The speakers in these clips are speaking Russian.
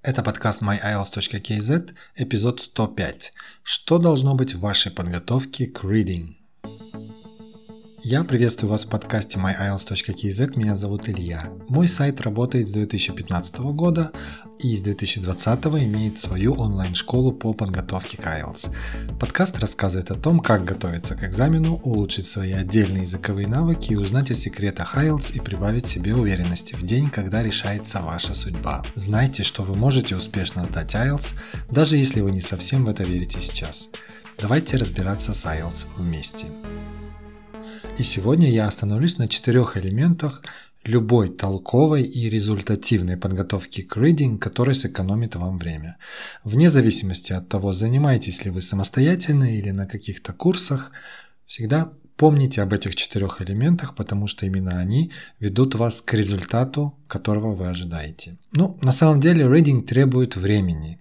Это подкаст myiles.kz, эпизод 105. Что должно быть в вашей подготовке к reading? Я приветствую вас в подкасте myiles.kz, меня зовут Илья. Мой сайт работает с 2015 года и с 2020 имеет свою онлайн-школу по подготовке к IELTS. Подкаст рассказывает о том, как готовиться к экзамену, улучшить свои отдельные языковые навыки и узнать о секретах IELTS и прибавить себе уверенности в день, когда решается ваша судьба. Знайте, что вы можете успешно сдать IELTS, даже если вы не совсем в это верите сейчас. Давайте разбираться с IELTS вместе. И сегодня я остановлюсь на четырех элементах любой толковой и результативной подготовки к reading, который сэкономит вам время. Вне зависимости от того, занимаетесь ли вы самостоятельно или на каких-то курсах, всегда помните об этих четырех элементах, потому что именно они ведут вас к результату, которого вы ожидаете. Ну, на самом деле, reading требует времени,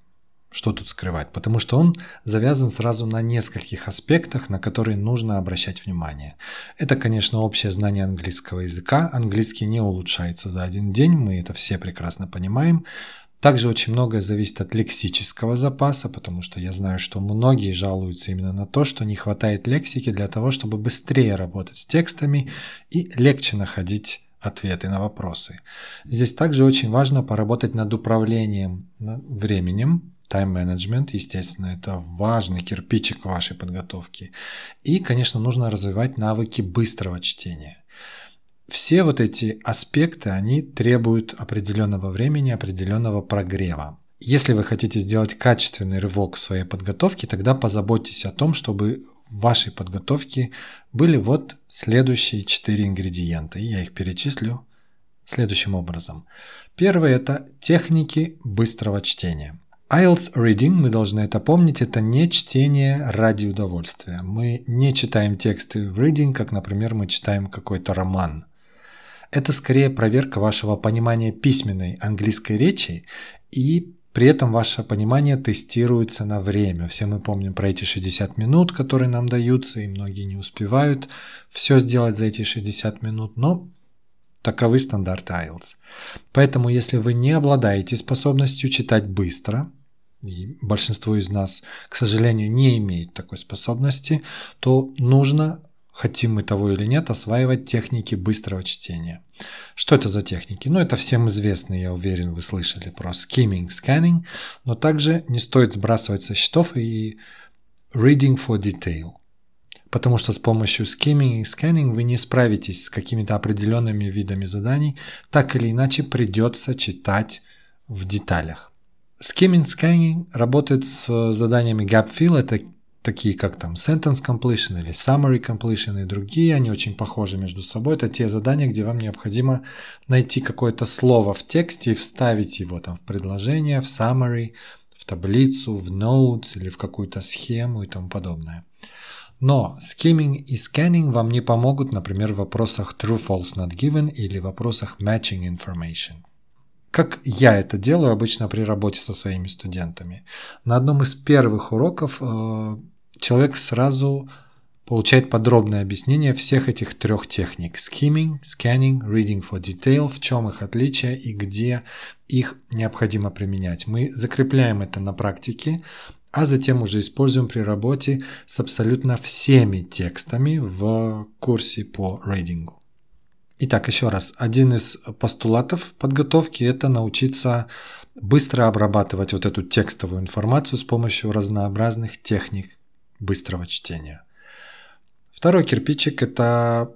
что тут скрывать? Потому что он завязан сразу на нескольких аспектах, на которые нужно обращать внимание. Это, конечно, общее знание английского языка. Английский не улучшается за один день, мы это все прекрасно понимаем. Также очень многое зависит от лексического запаса, потому что я знаю, что многие жалуются именно на то, что не хватает лексики для того, чтобы быстрее работать с текстами и легче находить ответы на вопросы. Здесь также очень важно поработать над управлением временем, Тайм-менеджмент, естественно, это важный кирпичик вашей подготовки. И, конечно, нужно развивать навыки быстрого чтения. Все вот эти аспекты, они требуют определенного времени, определенного прогрева. Если вы хотите сделать качественный рывок в своей подготовке, тогда позаботьтесь о том, чтобы в вашей подготовке были вот следующие четыре ингредиента. И я их перечислю следующим образом. Первое – это техники быстрого чтения. IELTS Reading, мы должны это помнить, это не чтение ради удовольствия. Мы не читаем тексты в reading, как, например, мы читаем какой-то роман. Это скорее проверка вашего понимания письменной английской речи и при этом ваше понимание тестируется на время. Все мы помним про эти 60 минут, которые нам даются, и многие не успевают все сделать за эти 60 минут, но таковы стандарты IELTS. Поэтому, если вы не обладаете способностью читать быстро, и большинство из нас, к сожалению, не имеет такой способности, то нужно, хотим мы того или нет, осваивать техники быстрого чтения. Что это за техники? Ну, это всем известно, я уверен, вы слышали про skimming, scanning, но также не стоит сбрасывать со счетов и reading for detail. Потому что с помощью skimming и scanning вы не справитесь с какими-то определенными видами заданий, так или иначе придется читать в деталях. Skimming Scanning работает с заданиями Gap Fill, это такие как там Sentence Completion или Summary Completion и другие, они очень похожи между собой. Это те задания, где вам необходимо найти какое-то слово в тексте и вставить его там в предложение, в Summary, в таблицу, в Notes или в какую-то схему и тому подобное. Но skimming и scanning вам не помогут, например, в вопросах true, false, not given или в вопросах matching information как я это делаю обычно при работе со своими студентами. На одном из первых уроков э, человек сразу получает подробное объяснение всех этих трех техник. Skimming, scanning, reading for detail, в чем их отличие и где их необходимо применять. Мы закрепляем это на практике, а затем уже используем при работе с абсолютно всеми текстами в курсе по рейдингу. Итак, еще раз, один из постулатов подготовки – это научиться быстро обрабатывать вот эту текстовую информацию с помощью разнообразных техник быстрого чтения. Второй кирпичик – это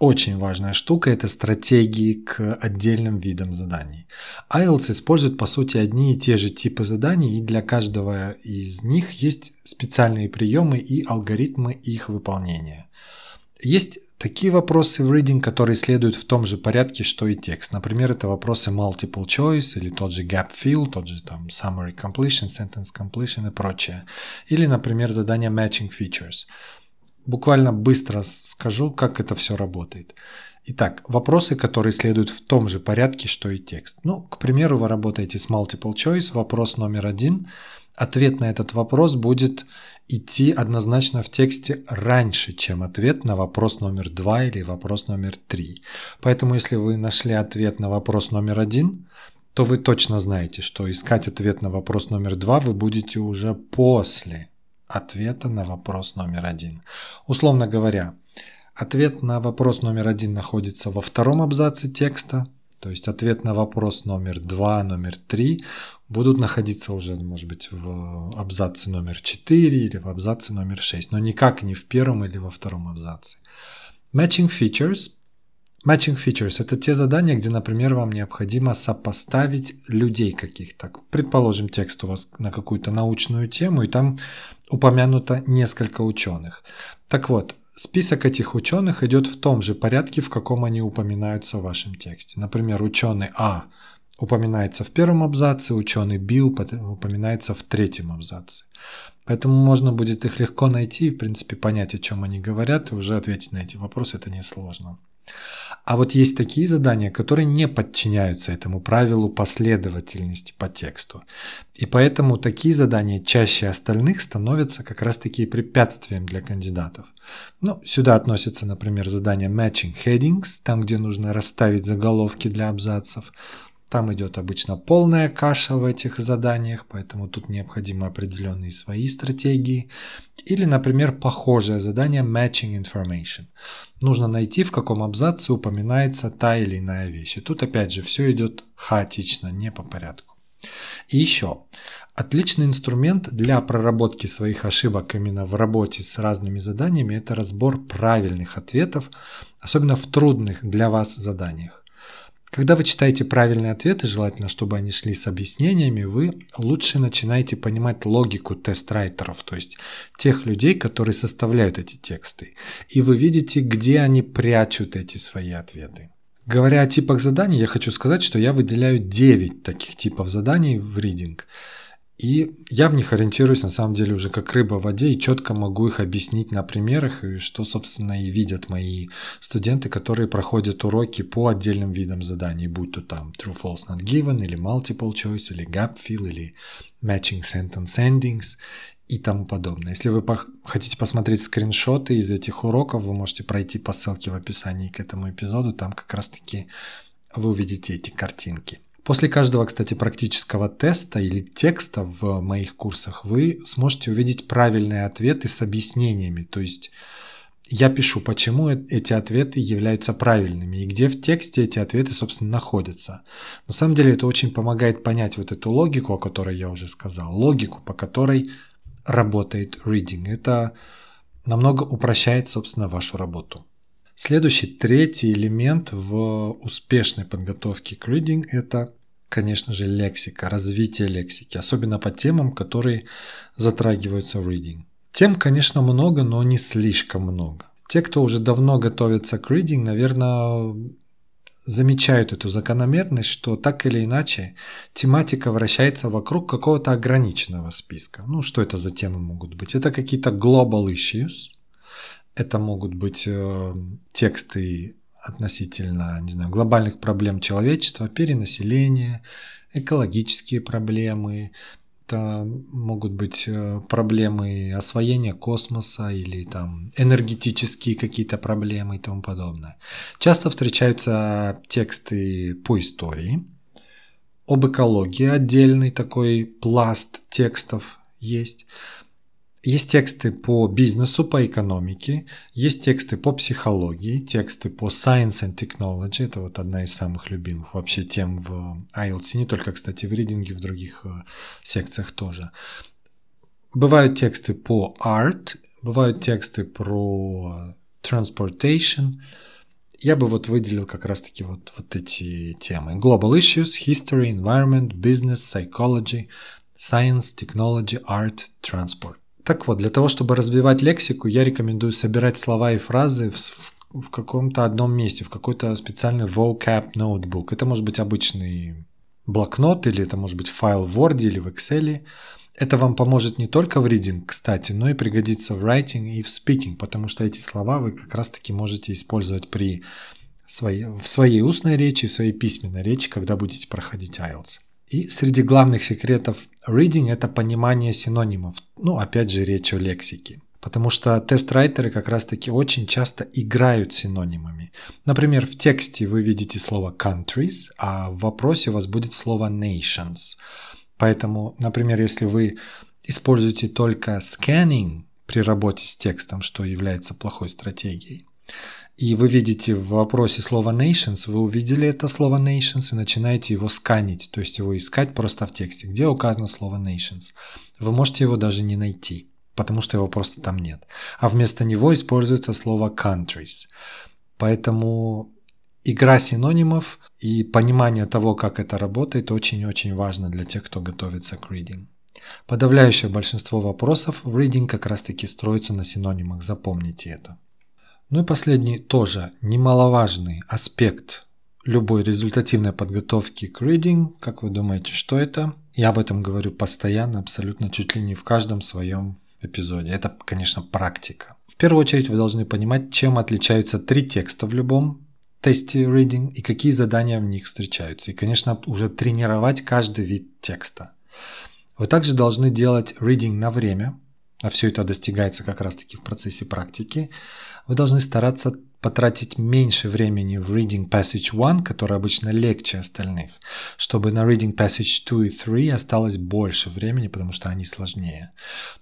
очень важная штука – это стратегии к отдельным видам заданий. IELTS использует, по сути, одни и те же типы заданий, и для каждого из них есть специальные приемы и алгоритмы их выполнения. Есть такие вопросы в reading, которые следуют в том же порядке, что и текст. Например, это вопросы multiple choice или тот же gap fill, тот же там summary completion, sentence completion и прочее. Или, например, задание matching features. Буквально быстро скажу, как это все работает. Итак, вопросы, которые следуют в том же порядке, что и текст. Ну, к примеру, вы работаете с multiple choice, вопрос номер один. Ответ на этот вопрос будет идти однозначно в тексте раньше, чем ответ на вопрос номер два или вопрос номер три. Поэтому, если вы нашли ответ на вопрос номер один, то вы точно знаете, что искать ответ на вопрос номер два вы будете уже после ответа на вопрос номер один. Условно говоря, ответ на вопрос номер один находится во втором абзаце текста, то есть ответ на вопрос номер два, номер три будут находиться уже, может быть, в абзаце номер 4 или в абзаце номер 6, но никак не в первом или во втором абзаце. Matching features. Matching features – это те задания, где, например, вам необходимо сопоставить людей каких-то. Предположим, текст у вас на какую-то научную тему, и там упомянуто несколько ученых. Так вот, Список этих ученых идет в том же порядке, в каком они упоминаются в вашем тексте. Например, ученый А упоминается в первом абзаце, ученый Б упоминается в третьем абзаце. Поэтому можно будет их легко найти и, в принципе, понять, о чем они говорят, и уже ответить на эти вопросы это несложно. А вот есть такие задания, которые не подчиняются этому правилу последовательности по тексту. И поэтому такие задания чаще остальных становятся как раз-таки препятствием для кандидатов. Ну, сюда относятся, например, задания matching headings, там, где нужно расставить заголовки для абзацев, там идет обычно полная каша в этих заданиях, поэтому тут необходимы определенные свои стратегии. Или, например, похожее задание Matching Information. Нужно найти, в каком абзаце упоминается та или иная вещь. И тут опять же все идет хаотично, не по порядку. И еще, отличный инструмент для проработки своих ошибок именно в работе с разными заданиями – это разбор правильных ответов, особенно в трудных для вас заданиях. Когда вы читаете правильные ответы, желательно, чтобы они шли с объяснениями, вы лучше начинаете понимать логику тест-райтеров, то есть тех людей, которые составляют эти тексты. И вы видите, где они прячут эти свои ответы. Говоря о типах заданий, я хочу сказать, что я выделяю 9 таких типов заданий в reading – и я в них ориентируюсь на самом деле уже как рыба в воде и четко могу их объяснить на примерах, и что, собственно, и видят мои студенты, которые проходят уроки по отдельным видам заданий, будь то там true, false, not given, или multiple choice, или gap fill, или matching sentence endings и тому подобное. Если вы хотите посмотреть скриншоты из этих уроков, вы можете пройти по ссылке в описании к этому эпизоду, там как раз-таки вы увидите эти картинки. После каждого, кстати, практического теста или текста в моих курсах вы сможете увидеть правильные ответы с объяснениями. То есть я пишу, почему э, эти ответы являются правильными и где в тексте эти ответы, собственно, находятся. На самом деле это очень помогает понять вот эту логику, о которой я уже сказал, логику, по которой работает reading. Это намного упрощает, собственно, вашу работу. Следующий, третий элемент в успешной подготовке к reading – это, конечно же, лексика, развитие лексики, особенно по темам, которые затрагиваются в reading. Тем, конечно, много, но не слишком много. Те, кто уже давно готовится к reading, наверное, замечают эту закономерность, что так или иначе тематика вращается вокруг какого-то ограниченного списка. Ну, что это за темы могут быть? Это какие-то global issues, это могут быть э, тексты относительно, не знаю, глобальных проблем человечества, перенаселения, экологические проблемы, это могут быть э, проблемы освоения космоса или там энергетические какие-то проблемы и тому подобное. Часто встречаются тексты по истории, об экологии отдельный такой пласт текстов есть. Есть тексты по бизнесу, по экономике, есть тексты по психологии, тексты по science and technology. Это вот одна из самых любимых вообще тем в IELTS, не только, кстати, в ридинге, в других э, секциях тоже. Бывают тексты по art, бывают тексты про transportation. Я бы вот выделил как раз-таки вот, вот эти темы. Global issues, history, environment, business, psychology, science, technology, art, transport. Так вот, для того, чтобы развивать лексику, я рекомендую собирать слова и фразы в, в, в каком-то одном месте, в какой-то специальный vocab notebook. Это может быть обычный блокнот, или это может быть файл в Word или в Excel. Это вам поможет не только в reading, кстати, но и пригодится в writing и в speaking, потому что эти слова вы как раз-таки можете использовать при своей, в своей устной речи, в своей письменной речи, когда будете проходить IELTS. И среди главных секретов reading – это понимание синонимов. Ну, опять же, речь о лексике. Потому что тест-райтеры как раз-таки очень часто играют синонимами. Например, в тексте вы видите слово countries, а в вопросе у вас будет слово nations. Поэтому, например, если вы используете только scanning при работе с текстом, что является плохой стратегией, и вы видите в вопросе слово nations, вы увидели это слово nations и начинаете его сканить, то есть его искать просто в тексте, где указано слово nations. Вы можете его даже не найти, потому что его просто там нет. А вместо него используется слово countries. Поэтому игра синонимов и понимание того, как это работает, очень-очень важно для тех, кто готовится к reading. Подавляющее большинство вопросов в reading как раз-таки строится на синонимах, запомните это. Ну и последний тоже немаловажный аспект любой результативной подготовки к reading. Как вы думаете, что это? Я об этом говорю постоянно, абсолютно чуть ли не в каждом своем эпизоде. Это, конечно, практика. В первую очередь вы должны понимать, чем отличаются три текста в любом тесте reading и какие задания в них встречаются. И, конечно, уже тренировать каждый вид текста. Вы также должны делать reading на время, а все это достигается как раз-таки в процессе практики, вы должны стараться потратить меньше времени в Reading Passage 1, который обычно легче остальных, чтобы на Reading Passage 2 и 3 осталось больше времени, потому что они сложнее.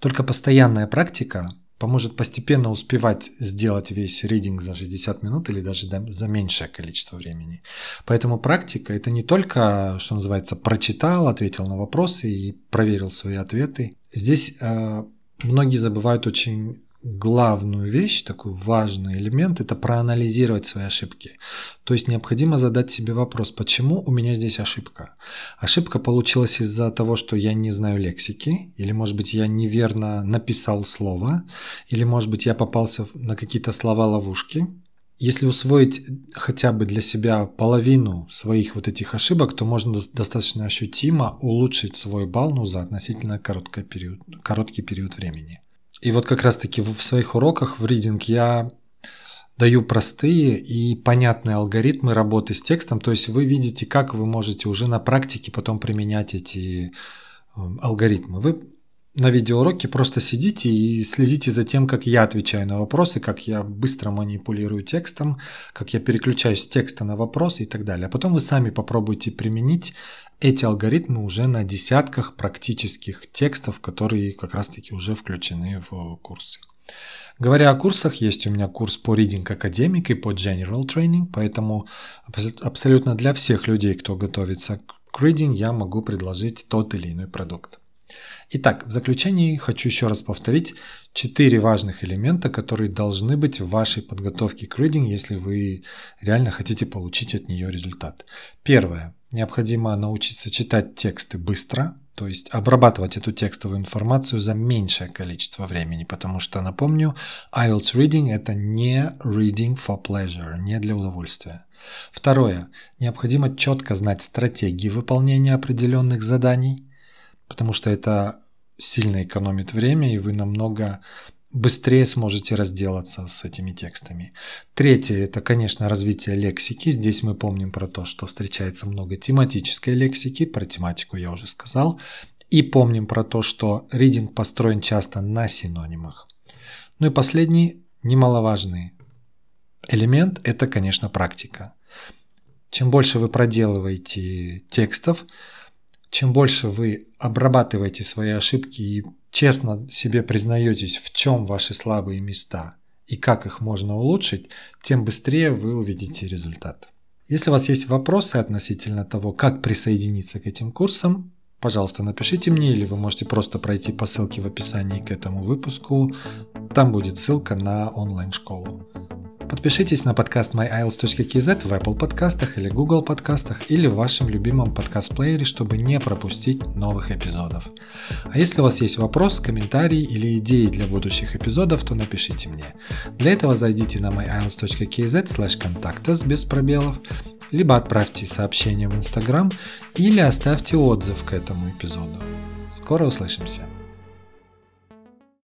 Только постоянная практика поможет постепенно успевать сделать весь reading за 60 минут или даже за меньшее количество времени. Поэтому практика это не только, что называется, прочитал, ответил на вопросы и проверил свои ответы. Здесь э, многие забывают очень главную вещь, такой важный элемент, это проанализировать свои ошибки. То есть необходимо задать себе вопрос, почему у меня здесь ошибка? Ошибка получилась из-за того, что я не знаю лексики, или может быть я неверно написал слово, или может быть я попался на какие-то слова-ловушки, если усвоить хотя бы для себя половину своих вот этих ошибок, то можно достаточно ощутимо улучшить свой балл ну, за относительно короткий период, короткий период времени. И вот как раз-таки в своих уроках в ридинг я даю простые и понятные алгоритмы работы с текстом. То есть вы видите, как вы можете уже на практике потом применять эти эм, алгоритмы. Вы на видеоуроке просто сидите и следите за тем, как я отвечаю на вопросы, как я быстро манипулирую текстом, как я переключаюсь с текста на вопросы и так далее. А потом вы сами попробуйте применить эти алгоритмы уже на десятках практических текстов, которые как раз-таки уже включены в курсы. Говоря о курсах, есть у меня курс по Reading Academic и по General Training, поэтому абсолютно для всех людей, кто готовится к Reading, я могу предложить тот или иной продукт. Итак, в заключении хочу еще раз повторить четыре важных элемента, которые должны быть в вашей подготовке к reading, если вы реально хотите получить от нее результат. Первое. Необходимо научиться читать тексты быстро, то есть обрабатывать эту текстовую информацию за меньшее количество времени, потому что, напомню, IELTS reading – это не reading for pleasure, не для удовольствия. Второе. Необходимо четко знать стратегии выполнения определенных заданий – потому что это сильно экономит время, и вы намного быстрее сможете разделаться с этими текстами. Третье – это, конечно, развитие лексики. Здесь мы помним про то, что встречается много тематической лексики, про тематику я уже сказал. И помним про то, что ридинг построен часто на синонимах. Ну и последний, немаловажный элемент – это, конечно, практика. Чем больше вы проделываете текстов, чем больше вы обрабатываете свои ошибки и честно себе признаетесь, в чем ваши слабые места и как их можно улучшить, тем быстрее вы увидите результат. Если у вас есть вопросы относительно того, как присоединиться к этим курсам, пожалуйста, напишите мне или вы можете просто пройти по ссылке в описании к этому выпуску. Там будет ссылка на онлайн-школу. Подпишитесь на подкаст myiles.kz в Apple подкастах или Google подкастах или в вашем любимом подкаст-плеере, чтобы не пропустить новых эпизодов. А если у вас есть вопрос, комментарий или идеи для будущих эпизодов, то напишите мне. Для этого зайдите на myiles.kz slash contactus без пробелов, либо отправьте сообщение в Instagram или оставьте отзыв к этому эпизоду. Скоро услышимся!